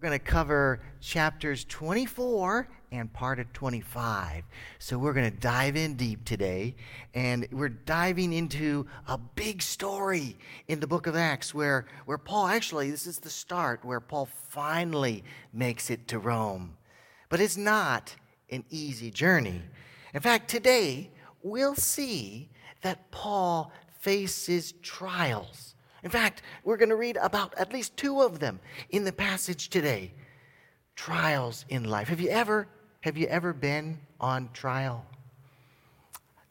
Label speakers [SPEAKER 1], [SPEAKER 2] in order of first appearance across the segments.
[SPEAKER 1] We're going to cover chapters 24 and part of 25. So we're going to dive in deep today, and we're diving into a big story in the book of Acts where, where Paul actually, this is the start, where Paul finally makes it to Rome. But it's not an easy journey. In fact, today we'll see that Paul faces trials in fact, we're going to read about at least two of them in the passage today. Trials in life. Have you ever have you ever been on trial?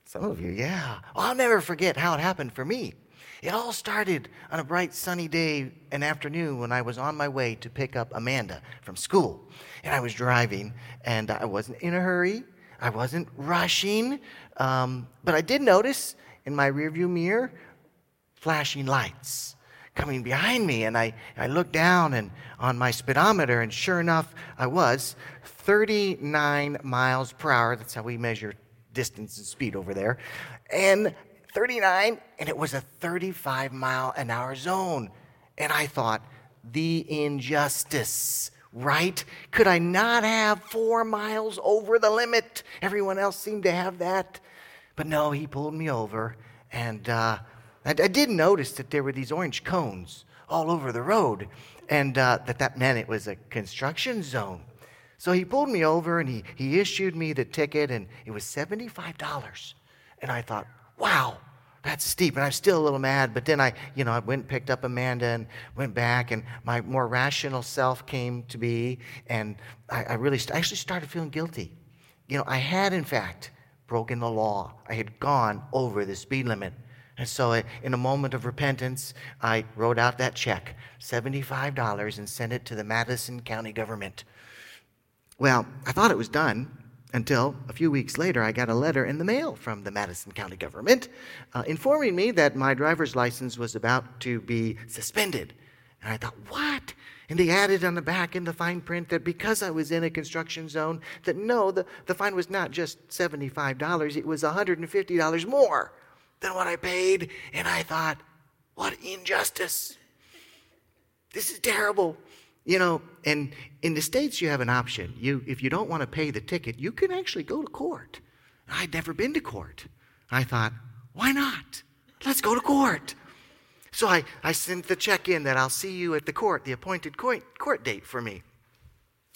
[SPEAKER 1] Some of you, yeah. I'll never forget how it happened for me. It all started on a bright sunny day an afternoon when I was on my way to pick up Amanda from school. And I was driving, and I wasn't in a hurry. I wasn't rushing. Um, but I did notice in my rearview mirror flashing lights coming behind me. And I, I looked down and on my speedometer, and sure enough, I was 39 miles per hour. That's how we measure distance and speed over there. And 39, and it was a 35 mile an hour zone. And I thought, the injustice, right? Could I not have four miles over the limit? Everyone else seemed to have that. But no, he pulled me over, and uh, I, I did notice that there were these orange cones all over the road, and uh, that that meant it was a construction zone. So he pulled me over and he, he issued me the ticket, and it was $75. And I thought, wow, that's steep. And I'm still a little mad, but then I, you know, I went and picked up Amanda and went back, and my more rational self came to be, and I, I really st- actually started feeling guilty. You know, I had, in fact, broken the law, I had gone over the speed limit. And so, uh, in a moment of repentance, I wrote out that check, $75, and sent it to the Madison County government. Well, I thought it was done until a few weeks later, I got a letter in the mail from the Madison County government uh, informing me that my driver's license was about to be suspended. And I thought, what? And they added on the back in the fine print that because I was in a construction zone, that no, the, the fine was not just $75, it was $150 more than what I paid. And I thought, what injustice. This is terrible. You know, and in the States, you have an option. You, if you don't want to pay the ticket, you can actually go to court. I'd never been to court. I thought, why not? Let's go to court. So I, I sent the check in that I'll see you at the court, the appointed court, court date for me.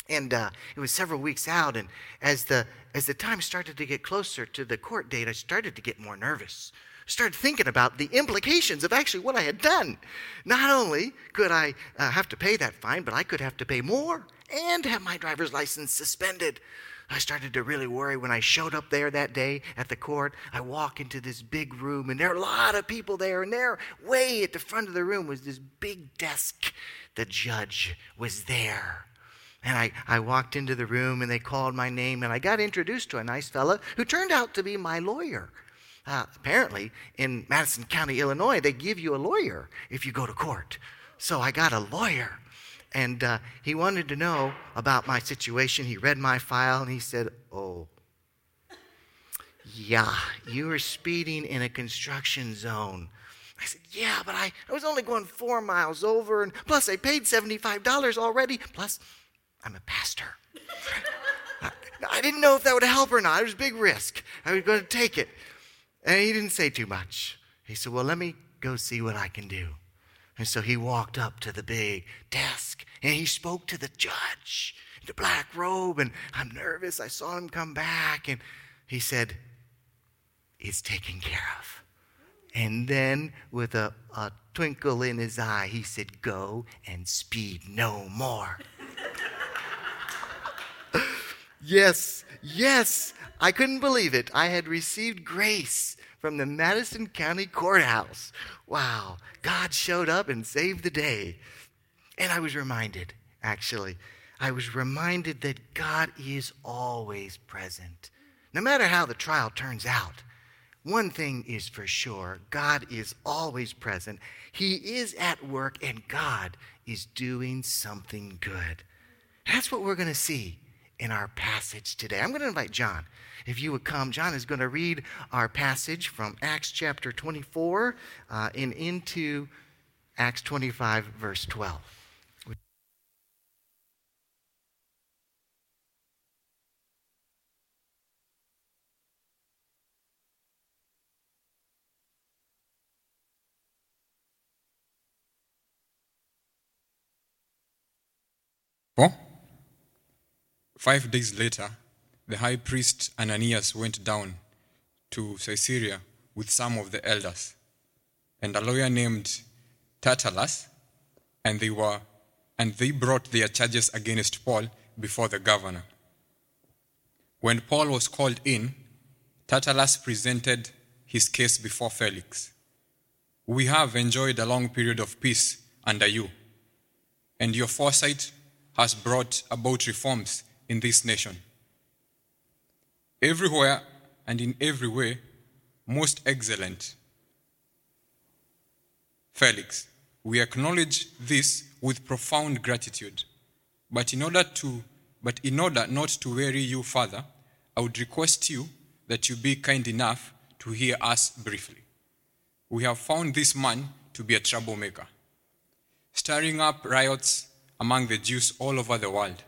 [SPEAKER 1] And uh, it was several weeks out, and as the, as the time started to get closer to the court date, I started to get more nervous started thinking about the implications of actually what I had done. Not only could I uh, have to pay that fine, but I could have to pay more and have my driver's license suspended. I started to really worry when I showed up there that day at the court. I walk into this big room, and there are a lot of people there, and there, way at the front of the room, was this big desk. The judge was there. And I, I walked into the room, and they called my name, and I got introduced to a nice fella who turned out to be my lawyer. Uh, apparently, in Madison County, Illinois, they give you a lawyer if you go to court. So I got a lawyer. And uh, he wanted to know about my situation. He read my file and he said, Oh, yeah, you were speeding in a construction zone. I said, Yeah, but I, I was only going four miles over, and plus I paid $75 already. Plus, I'm a pastor. I, I didn't know if that would help or not. It was a big risk. I was going to take it. And he didn't say too much. He said, Well, let me go see what I can do. And so he walked up to the big desk and he spoke to the judge in the black robe. And I'm nervous. I saw him come back. And he said, It's taken care of. And then, with a, a twinkle in his eye, he said, Go and speed no more. yes, yes, I couldn't believe it. I had received grace from the Madison County Courthouse. Wow, God showed up and saved the day. And I was reminded, actually, I was reminded that God is always present. No matter how the trial turns out, one thing is for sure God is always present. He is at work, and God is doing something good. That's what we're going to see in our passage today. I'm going to invite John. If you would come, John is going to read our passage from Acts chapter 24 uh, and into Acts 25, verse 12.
[SPEAKER 2] Well, Five days later, the high priest Ananias went down to Caesarea with some of the elders and a lawyer named Tertullus, and they were and they brought their charges against Paul before the governor. When Paul was called in, Tertullus presented his case before Felix. We have enjoyed a long period of peace under you, and your foresight has brought about reforms in this nation. Everywhere and in every way, most excellent. Felix, we acknowledge this with profound gratitude. But in order to but in order not to weary you further, I would request you that you be kind enough to hear us briefly. We have found this man to be a troublemaker, stirring up riots among the Jews all over the world.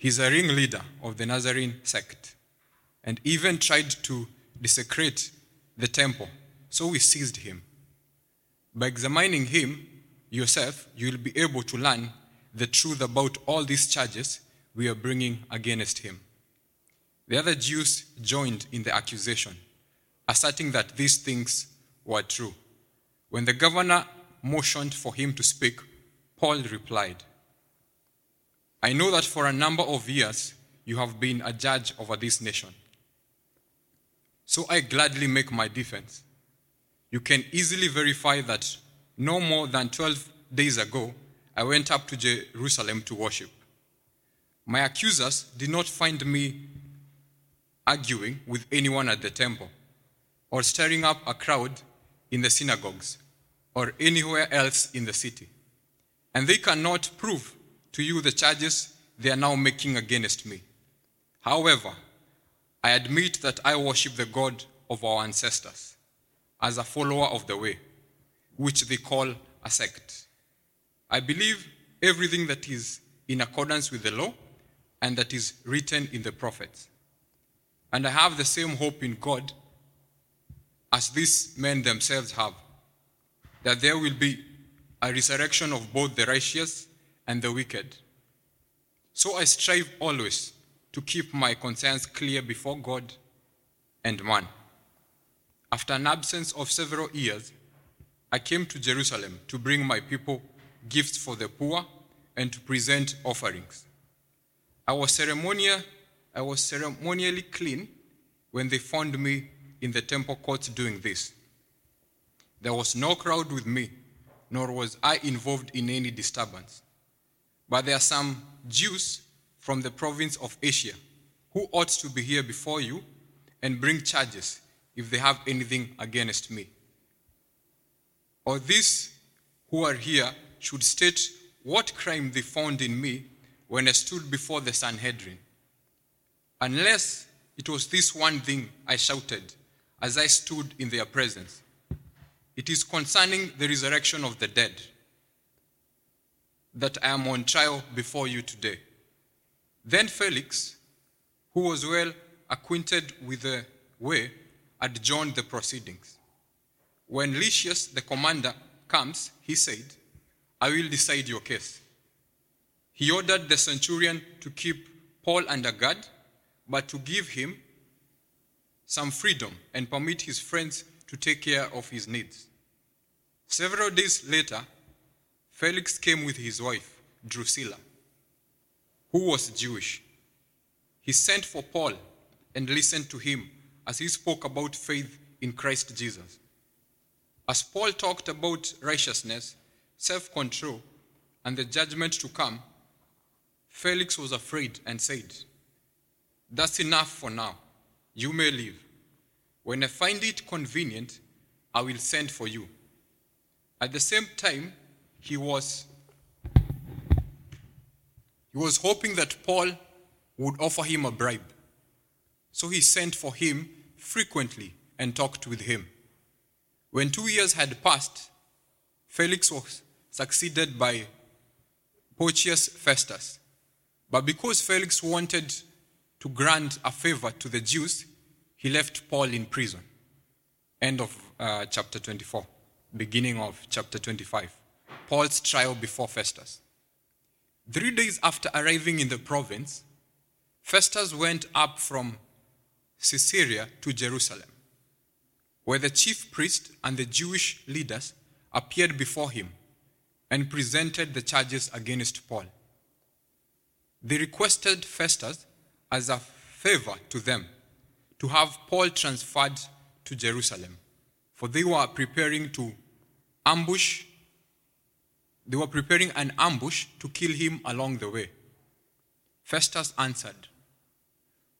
[SPEAKER 2] He's a ringleader of the Nazarene sect and even tried to desecrate the temple, so we seized him. By examining him yourself, you will be able to learn the truth about all these charges we are bringing against him. The other Jews joined in the accusation, asserting that these things were true. When the governor motioned for him to speak, Paul replied, I know that for a number of years you have been a judge over this nation. So I gladly make my defense. You can easily verify that no more than 12 days ago, I went up to Jerusalem to worship. My accusers did not find me arguing with anyone at the temple or stirring up a crowd in the synagogues or anywhere else in the city. And they cannot prove to you the charges they are now making against me. However, I admit that I worship the God of our ancestors as a follower of the way, which they call a sect. I believe everything that is in accordance with the law and that is written in the prophets. And I have the same hope in God as these men themselves have that there will be a resurrection of both the righteous and the wicked. So I strive always to keep my conscience clear before God and man. After an absence of several years, I came to Jerusalem to bring my people gifts for the poor and to present offerings. I was, ceremonial, I was ceremonially clean when they found me in the temple courts doing this. There was no crowd with me, nor was I involved in any disturbance. But there are some Jews from the province of Asia who ought to be here before you and bring charges if they have anything against me. Or these who are here should state what crime they found in me when I stood before the Sanhedrin. Unless it was this one thing I shouted as I stood in their presence. It is concerning the resurrection of the dead that I am on trial before you today. Then Felix, who was well acquainted with the way, adjourned the proceedings. When Lysias, the commander, comes, he said, I will decide your case. He ordered the centurion to keep Paul under guard, but to give him some freedom and permit his friends to take care of his needs. Several days later, Felix came with his wife, Drusilla, who was Jewish. He sent for Paul and listened to him as he spoke about faith in Christ Jesus. As Paul talked about righteousness, self control, and the judgment to come, Felix was afraid and said, That's enough for now. You may leave. When I find it convenient, I will send for you. At the same time, he was he was hoping that Paul would offer him a bribe. So he sent for him frequently and talked with him. When two years had passed, Felix was succeeded by Porcius Festus. But because Felix wanted to grant a favor to the Jews, he left Paul in prison. End of uh, chapter 24, beginning of chapter 25. Paul's trial before Festus. Three days after arriving in the province, Festus went up from Caesarea to Jerusalem, where the chief priest and the Jewish leaders appeared before him and presented the charges against Paul. They requested Festus, as a favor to them, to have Paul transferred to Jerusalem, for they were preparing to ambush they were preparing an ambush to kill him along the way. Festus answered,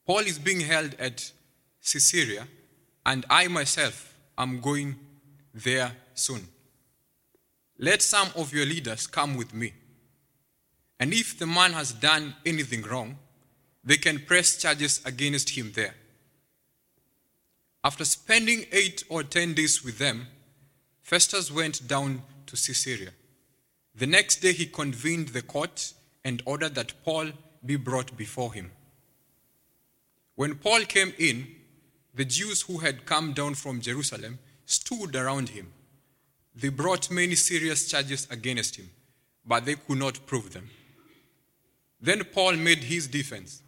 [SPEAKER 2] Paul is being held at Caesarea, and I myself am going there soon. Let some of your leaders come with me. And if the man has done anything wrong, they can press charges against him there. After spending eight or ten days with them, Festus went down to Caesarea. The next day he convened the court and ordered that Paul be brought before him. When Paul came in, the Jews who had come down from Jerusalem stood around him. They brought many serious charges against him, but they could not prove them. Then Paul made his defense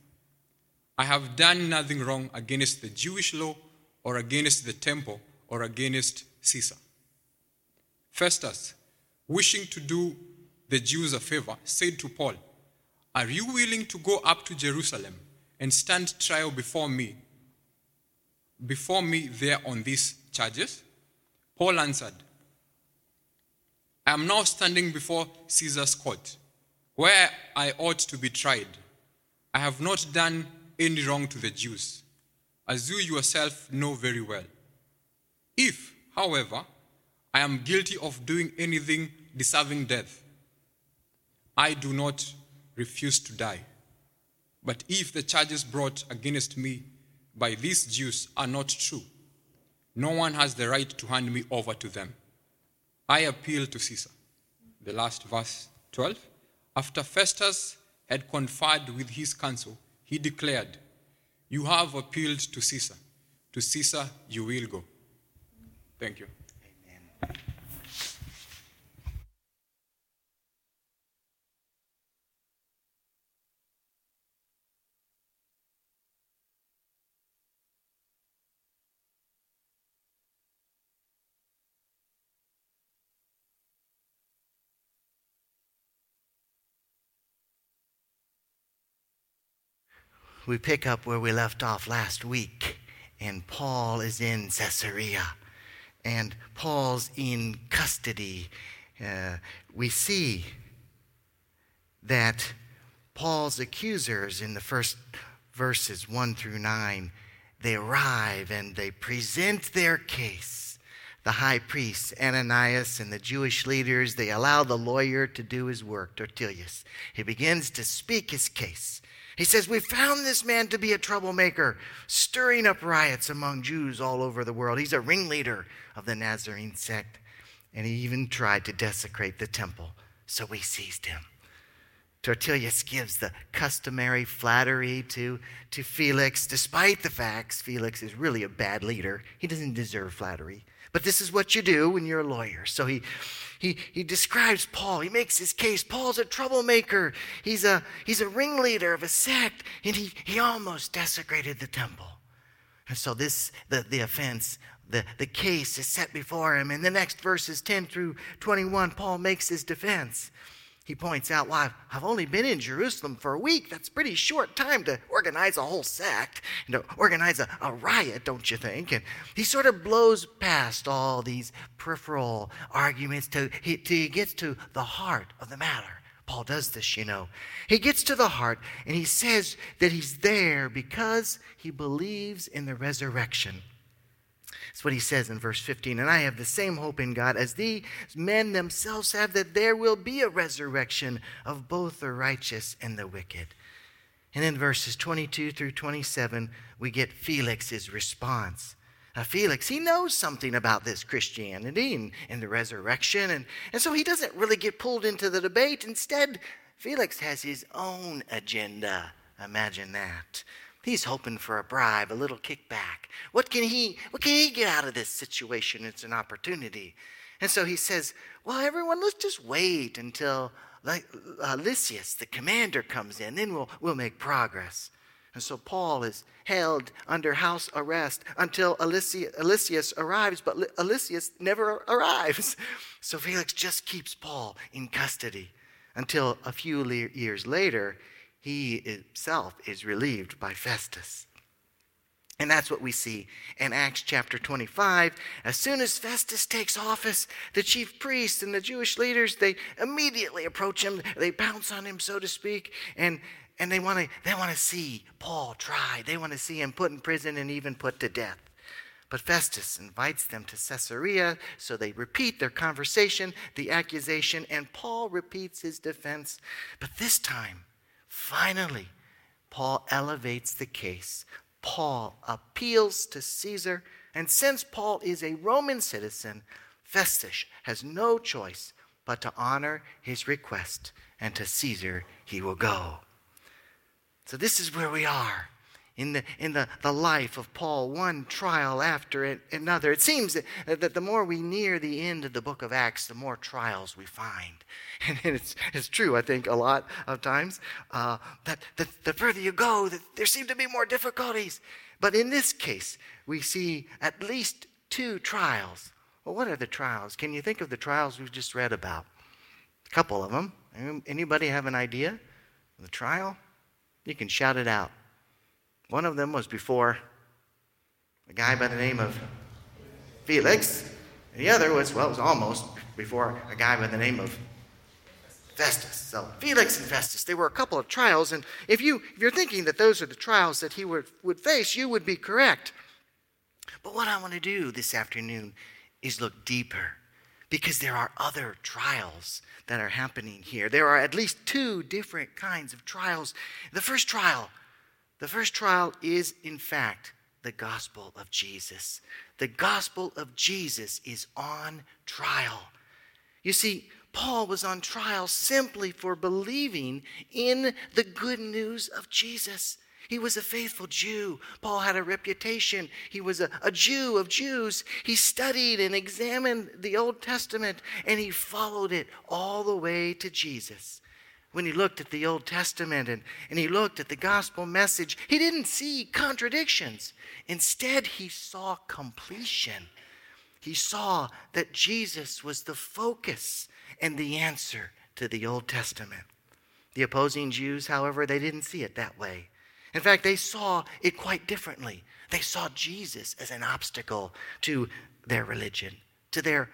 [SPEAKER 2] I have done nothing wrong against the Jewish law or against the temple or against Caesar. Festus, wishing to do the Jews a favor, said to Paul, Are you willing to go up to Jerusalem and stand trial before me, before me there on these charges? Paul answered, I am now standing before Caesar's court, where I ought to be tried. I have not done any wrong to the Jews, as you yourself know very well. If, however, I am guilty of doing anything deserving death, I do not refuse to die. But if the charges brought against me by these Jews are not true, no one has the right to hand me over to them. I appeal to Caesar. The last verse 12. After Festus had conferred with his council, he declared, You have appealed to Caesar. To Caesar you will go. Thank you.
[SPEAKER 1] We pick up where we left off last week, and Paul is in Caesarea, and Paul's in custody. Uh, we see that Paul's accusers in the first verses 1 through 9 they arrive and they present their case. The high priest, Ananias, and the Jewish leaders, they allow the lawyer to do his work, Tertullus. He begins to speak his case. He says, We found this man to be a troublemaker, stirring up riots among Jews all over the world. He's a ringleader of the Nazarene sect, and he even tried to desecrate the temple. So we seized him. Tertullus gives the customary flattery to, to Felix, despite the facts Felix is really a bad leader. He doesn't deserve flattery. But this is what you do when you're a lawyer. So he, he, he describes Paul. He makes his case. Paul's a troublemaker. He's a, he's a ringleader of a sect, and he, he almost desecrated the temple. And so this, the, the offense, the, the case is set before him. In the next verses 10 through 21, Paul makes his defense. He points out, well, I've only been in Jerusalem for a week. That's pretty short time to organize a whole sect and to organize a, a riot, don't you think? And he sort of blows past all these peripheral arguments till he, till he gets to the heart of the matter. Paul does this, you know. He gets to the heart and he says that he's there because he believes in the resurrection. That's what he says in verse 15. And I have the same hope in God as these men themselves have that there will be a resurrection of both the righteous and the wicked. And in verses 22 through 27, we get Felix's response. Now, Felix, he knows something about this Christianity and, and the resurrection, and, and so he doesn't really get pulled into the debate. Instead, Felix has his own agenda. Imagine that. He's hoping for a bribe, a little kickback. What can he what can he get out of this situation? It's an opportunity. And so he says, Well, everyone, let's just wait until like, uh, Lysias, the commander, comes in. Then we'll, we'll make progress. And so Paul is held under house arrest until Lysias arrives, but Lysias never arrives. So Felix just keeps Paul in custody until a few years later, he himself is relieved by Festus. And that's what we see in Acts chapter 25. As soon as Festus takes office, the chief priests and the Jewish leaders, they immediately approach him. They pounce on him, so to speak, and, and they want to they want to see Paul tried. They want to see him put in prison and even put to death. But Festus invites them to Caesarea, so they repeat their conversation, the accusation, and Paul repeats his defense. But this time, finally, Paul elevates the case. Paul appeals to Caesar, and since Paul is a Roman citizen, Festus has no choice but to honor his request, and to Caesar he will go. So, this is where we are in the, in the, the life of Paul, one trial after another. It seems that, that the more we near the end of the book of Acts, the more trials we find. And it's, it's true, I think, a lot of times, uh, that the, the further you go, that there seem to be more difficulties. But in this case, we see at least two trials. Well, what are the trials? Can you think of the trials we've just read about? A couple of them. Anybody have an idea? The trial? You can shout it out. One of them was before a guy by the name of Felix. And the other was, well, it was almost before a guy by the name of Festus. So Felix and Festus, there were a couple of trials, and if you if you're thinking that those are the trials that he would, would face, you would be correct. But what I want to do this afternoon is look deeper because there are other trials that are happening here. There are at least two different kinds of trials. The first trial the first trial is, in fact, the gospel of Jesus. The gospel of Jesus is on trial. You see, Paul was on trial simply for believing in the good news of Jesus. He was a faithful Jew. Paul had a reputation. He was a, a, Jew of Jews. He studied and examined the Old Testament and he followed it all the way to Jesus when he looked at the Old Testament and, and he looked at the gospel message, he didn't see contradictions. Instead, he saw completion. He saw that Jesus was the focus and the answer to the Old Testament. The opposing Jews, however, they didn't see it that way. In fact, they saw it quite differently. They saw Jesus as an obstacle to their religion, to their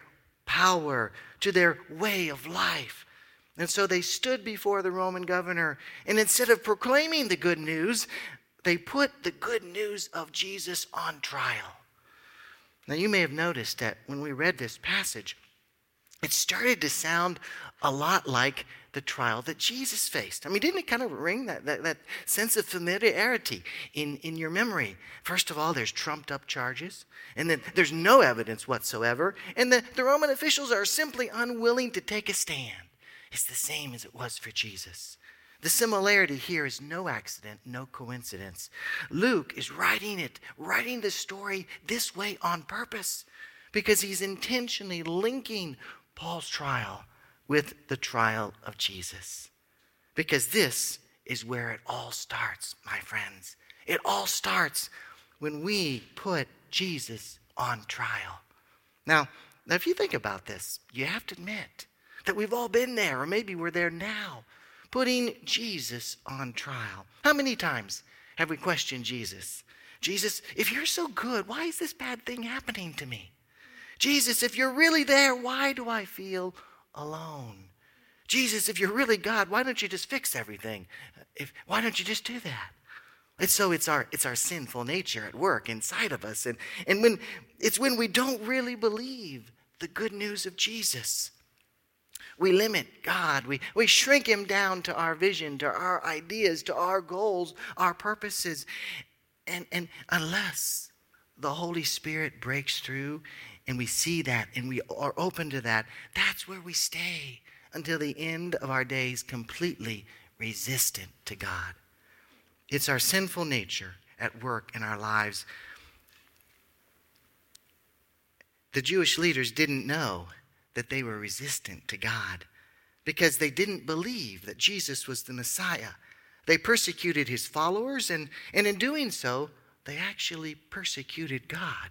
[SPEAKER 1] power, to their way of life. And so they stood before the Roman governor, and instead of proclaiming the good news, they put the good news of Jesus on trial. Now, you may have noticed that when we read this passage, it started to sound a lot like the trial that Jesus faced. I mean, didn't it kind of ring that, that, that sense of familiarity in, in your memory? First of all, there's trumped up charges, and then there's no evidence whatsoever, and the, the Roman officials are simply unwilling to take a stand. It's the same as it was for Jesus. The similarity here is no accident, no coincidence. Luke is writing it, writing the story this way on purpose because he's intentionally linking Paul's trial with the trial of Jesus. Because this is where it all starts, my friends. It all starts when we put Jesus on trial. Now, if you think about this, you have to admit that we've all been there, or maybe we're there now, putting Jesus on trial. How many times have we questioned Jesus? Jesus, if you're so good, why is this bad thing happening to me? Jesus, if you're really there, why do I feel alone? Jesus, if you're really God, why don't you just fix everything? If, why don't you just do that? And so it's our it's our sinful nature at work inside of us. And, and when it's when we don't really believe the good news of Jesus. We limit God. We, we shrink Him down to our vision, to our ideas, to our goals, our purposes. And, and unless the Holy Spirit breaks through and we see that and we are open to that, that's where we stay until the end of our days, completely resistant to God. It's our sinful nature at work in our lives. The Jewish leaders didn't know that they were resistant to God. because they didn't believe that Jesus was the Messiah. They persecuted his followers, and, and in doing so, they actually persecuted God.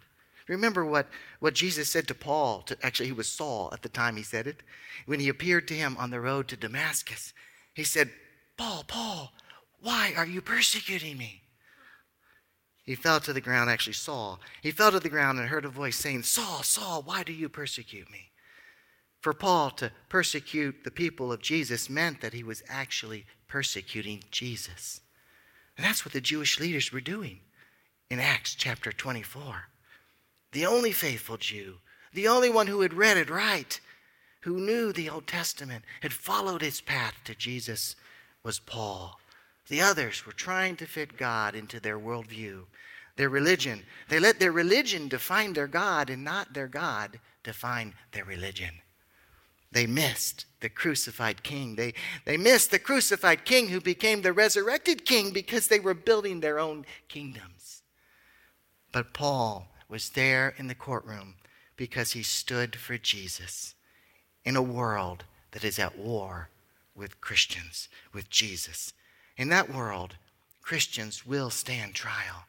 [SPEAKER 1] Remember what, what Jesus said to Paul, to, actually, he was Saul at the time he said it, when he appeared to him on the road to Damascus. He said, Paul, Paul, why are you persecuting me? He fell to the ground, actually, Saul. He fell to the ground and heard a voice saying, Saul, Saul, why do you persecute me? For Paul to persecute the people of Jesus meant that he was actually persecuting Jesus. And that's what the Jewish leaders were doing in Acts chapter 24. The only faithful Jew, the only one who had read it right, who knew the Old Testament, had followed its path to Jesus, was Paul. The others were trying to fit God into their worldview, their religion. They let their religion define their God and not their God define their religion. They missed the crucified king. They, they missed the crucified king who became the resurrected king because they were building their own kingdoms. But Paul was there in the courtroom because he stood for Jesus in a world that is at war with Christians, with Jesus. In that world, Christians will stand trial.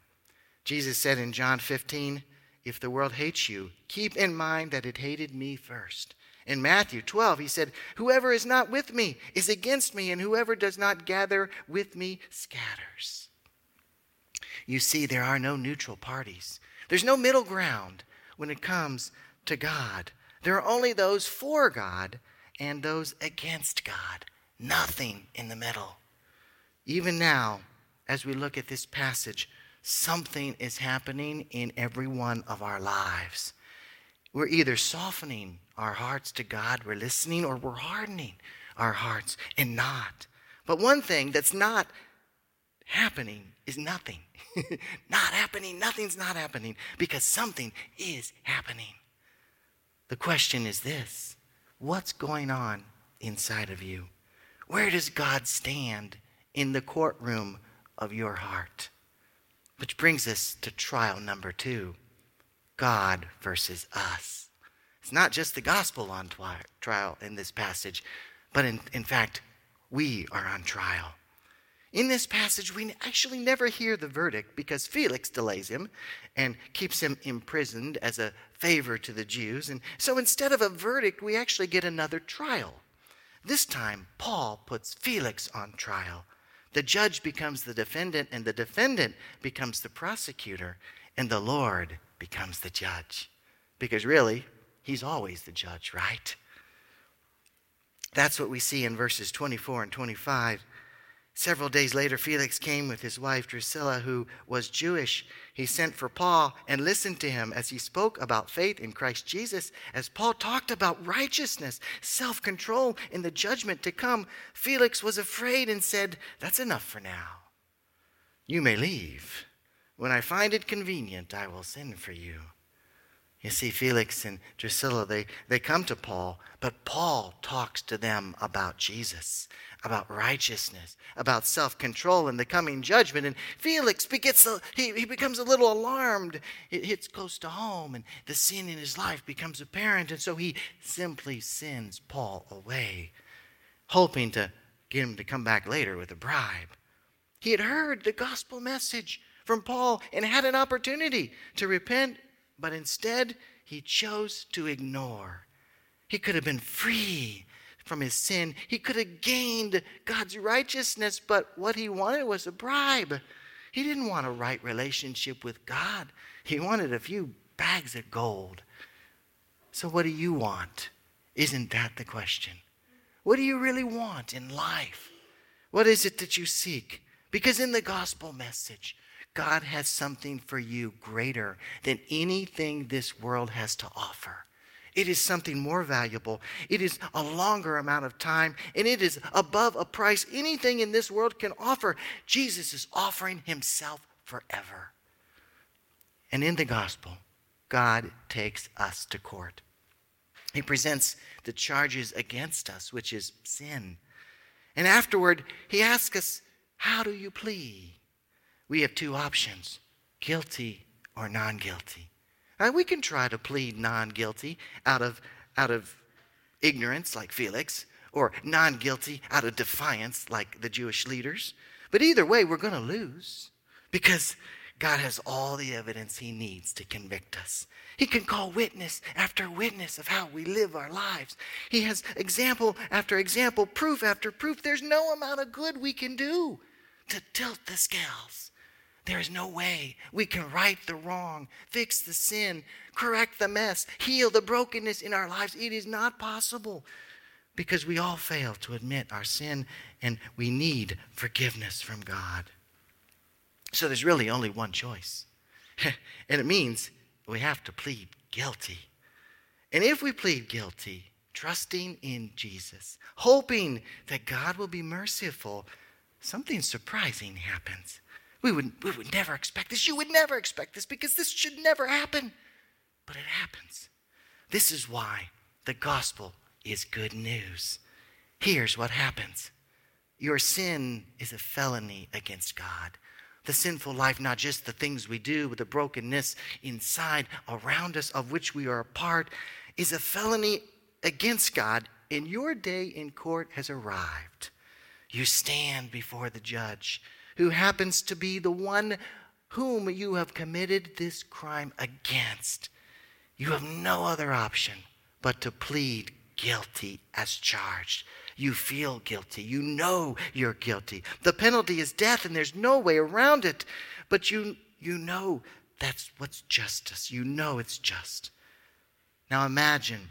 [SPEAKER 1] Jesus said in John 15, If the world hates you, keep in mind that it hated me first. In Matthew 12, he said, Whoever is not with me is against me, and whoever does not gather with me scatters. You see, there are no neutral parties, there's no middle ground when it comes to God. There are only those for God and those against God, nothing in the middle. Even now, as we look at this passage, something is happening in every one of our lives. We're either softening our hearts to God, we're listening, or we're hardening our hearts and not. But one thing that's not happening is nothing. not happening, nothing's not happening because something is happening. The question is this what's going on inside of you? Where does God stand in the courtroom of your heart? Which brings us to trial number two God versus us. It's not just the gospel on trial in this passage, but in, in fact, we are on trial. In this passage, we actually never hear the verdict because Felix delays him and keeps him imprisoned as a favor to the Jews. And so instead of a verdict, we actually get another trial. This time, Paul puts Felix on trial. The judge becomes the defendant, and the defendant becomes the prosecutor, and the Lord becomes the judge. Because really, He's always the judge, right? That's what we see in verses 24 and 25. Several days later, Felix came with his wife Drusilla, who was Jewish. He sent for Paul and listened to him as he spoke about faith in Christ Jesus. As Paul talked about righteousness, self control, and the judgment to come, Felix was afraid and said, That's enough for now. You may leave. When I find it convenient, I will send for you. You see, Felix and Drusilla, they, they come to Paul, but Paul talks to them about Jesus, about righteousness, about self control and the coming judgment. And Felix begets a, he, he becomes a little alarmed. It hits close to home, and the sin in his life becomes apparent. And so he simply sends Paul away, hoping to get him to come back later with a bribe. He had heard the gospel message from Paul and had an opportunity to repent but instead he chose to ignore. He could have been free from his sin. He could have gained God's righteousness, but what he wanted was a bribe. He didn't want a right relationship with God. He wanted a few bags of gold. So, what do you want? Isn't that the question? What do you really want in life? What is it that you seek? Because in the gospel message, God has something for you greater than anything this world has to offer. It is something more valuable. It is a longer amount of time, and it is above a price anything in this world can offer. Jesus is offering himself forever. And in the gospel, God takes us to court. He presents the charges against us, which is sin. And afterward, he asks us, How do you plead? We have two options guilty or non guilty. Now, we can try to plead non guilty out of, out of ignorance, like Felix, or non guilty out of defiance, like the Jewish leaders. But either way, we're going to lose because God has all the evidence he needs to convict us. He can call witness after witness of how we live our lives. He has example after example, proof after proof. There's no amount of good we can do to tilt the scales. There is no way we can right the wrong, fix the sin, correct the mess, heal the brokenness in our lives. It is not possible because we all fail to admit our sin and we need forgiveness from God. So there's really only one choice. and it means we have to plead guilty. And if we plead guilty, trusting in Jesus, hoping that God will be merciful, something surprising happens. We would, we would never expect this. You would never expect this because this should never happen. But it happens. This is why the gospel is good news. Here's what happens your sin is a felony against God the sinful life, not just the things we do, with the brokenness inside around us of which we are a part, is a felony against God, and your day in court has arrived. You stand before the judge, who happens to be the one whom you have committed this crime against. You have no other option but to plead guilty as charged. You feel guilty. You know you're guilty. The penalty is death, and there's no way around it. But you, you know that's what's justice. You know it's just. Now imagine,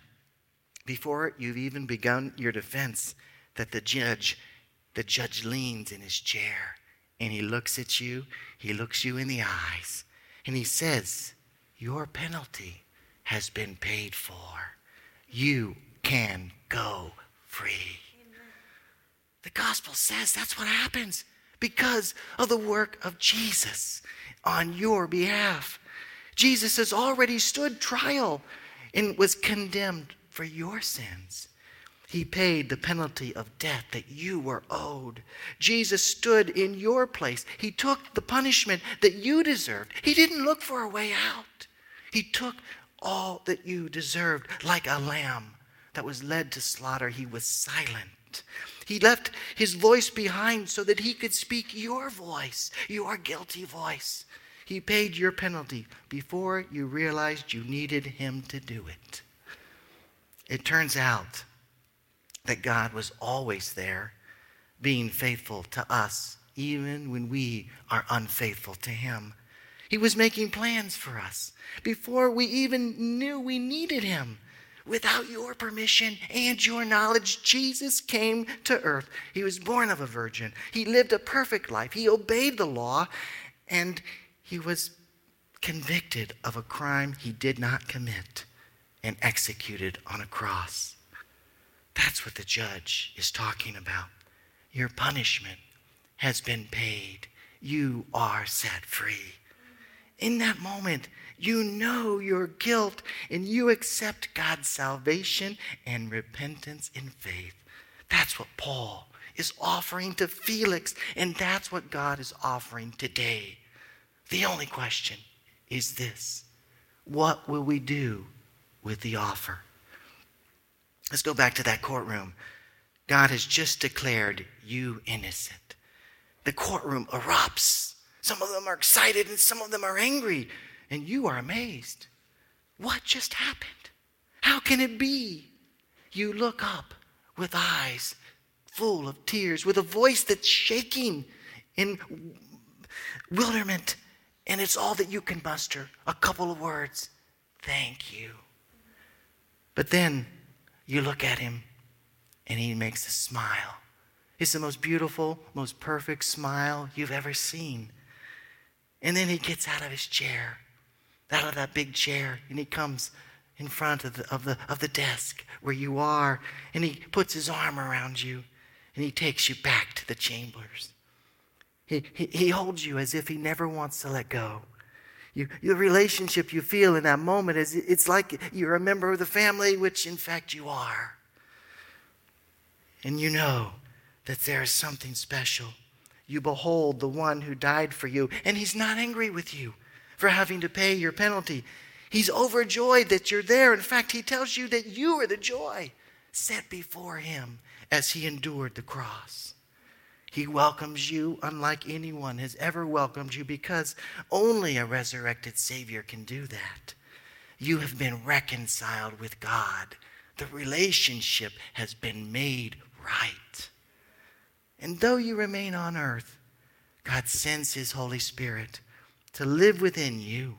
[SPEAKER 1] before you've even begun your defense, that the judge, the judge leans in his chair and he looks at you, he looks you in the eyes, and he says, Your penalty has been paid for. You can go free. The gospel says that's what happens because of the work of Jesus on your behalf. Jesus has already stood trial and was condemned for your sins. He paid the penalty of death that you were owed. Jesus stood in your place. He took the punishment that you deserved. He didn't look for a way out. He took all that you deserved like a lamb that was led to slaughter. He was silent he left his voice behind so that he could speak your voice, your guilty voice. He paid your penalty before you realized you needed him to do it. It turns out that God was always there, being faithful to us, even when we are unfaithful to him. He was making plans for us before we even knew we needed him without your permission and your knowledge, Jesus came to earth. He was born of a virgin. He lived a perfect life. He obeyed the law, and he was convicted of a crime he did not commit and executed on a cross. That's what the judge is talking about. Your punishment has been paid. You are set free. In that moment, you know your guilt and you accept God's salvation and repentance in faith. That's what Paul is offering to Felix, and that's what God is offering today. The only question is this What will we do with the offer? Let's go back to that courtroom. God has just declared you innocent. The courtroom erupts. Some of them are excited and some of them are angry and you are amazed. What just happened? How can it be? You look up with eyes full of tears, with a voice that's shaking in wilderness, and it's all that you can muster a couple of words thank you. But then you look at him, and he makes a smile. It's the most beautiful, most perfect smile you've ever seen. And then he gets out of his chair out of that big chair and he comes in front of the, of the, of the desk where you are and he puts his arm around you and he takes you back to the chambers. He, he, he holds you as if he never wants to let go. You, the relationship you feel in that moment is it's like you're a member of the family, which in fact you are. And you know that there is something special. You behold the one who died for you, and he's not angry with you for having to pay your penalty. He's overjoyed that you're there. In fact, he tells you that you are the joy set before him as he endured the cross. He welcomes you unlike anyone has ever welcomed you because only a resurrected Savior can do that. You have been reconciled with God. The relationship has been made right. And though you remain on earth, God sends His Holy Spirit to live within you.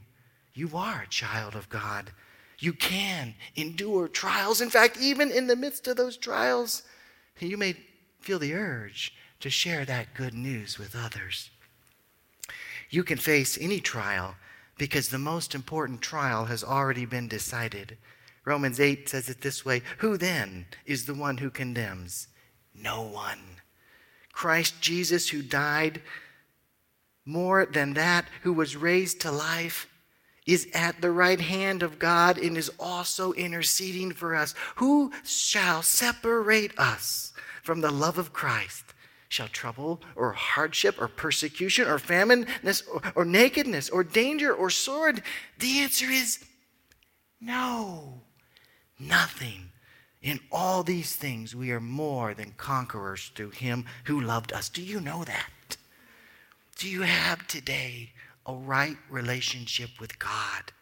[SPEAKER 1] You are a child of God. You can endure trials. In fact, even in the midst of those trials, you may feel the urge to share that good news with others. You can face any trial because the most important trial has already been decided. Romans 8 says it this way Who then is the one who condemns? No one. Christ Jesus, who died, more than that, who was raised to life, is at the right hand of God and is also interceding for us. Who shall separate us from the love of Christ? Shall trouble or hardship or persecution or famine or, or nakedness or danger or sword? The answer is no, nothing. In all these things, we are more than conquerors through him who loved us. Do you know that? Do you have today a right relationship with God?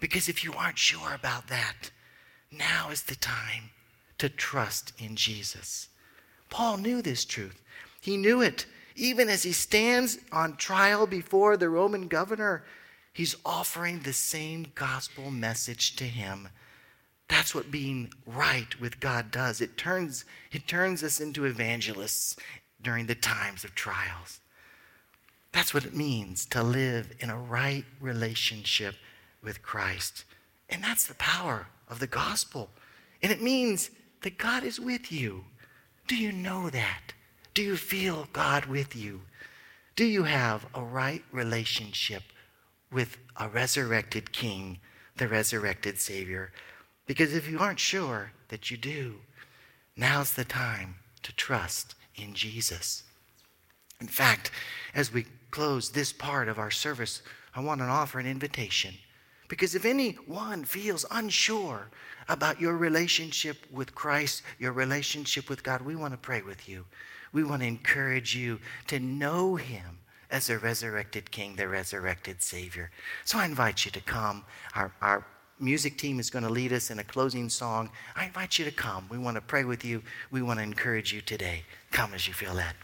[SPEAKER 1] Because if you aren't sure about that, now is the time to trust in Jesus. Paul knew this truth. He knew it. Even as he stands on trial before the Roman governor, he's offering the same gospel message to him. That's what being right with God does. It turns, it turns us into evangelists during the times of trials. That's what it means to live in a right relationship with Christ. And that's the power of the gospel. And it means that God is with you. Do you know that? Do you feel God with you? Do you have a right relationship with a resurrected King, the resurrected Savior? Because if you aren't sure that you do, now's the time to trust in Jesus. In fact, as we close this part of our service, I want to offer an invitation. Because if anyone feels unsure about your relationship with Christ, your relationship with God, we want to pray with you. We want to encourage you to know him as the resurrected King, the resurrected Savior. So I invite you to come. Our, our music team is going to lead us in a closing song. I invite you to come. We want to pray with you. We want to encourage you today. Come as you feel that.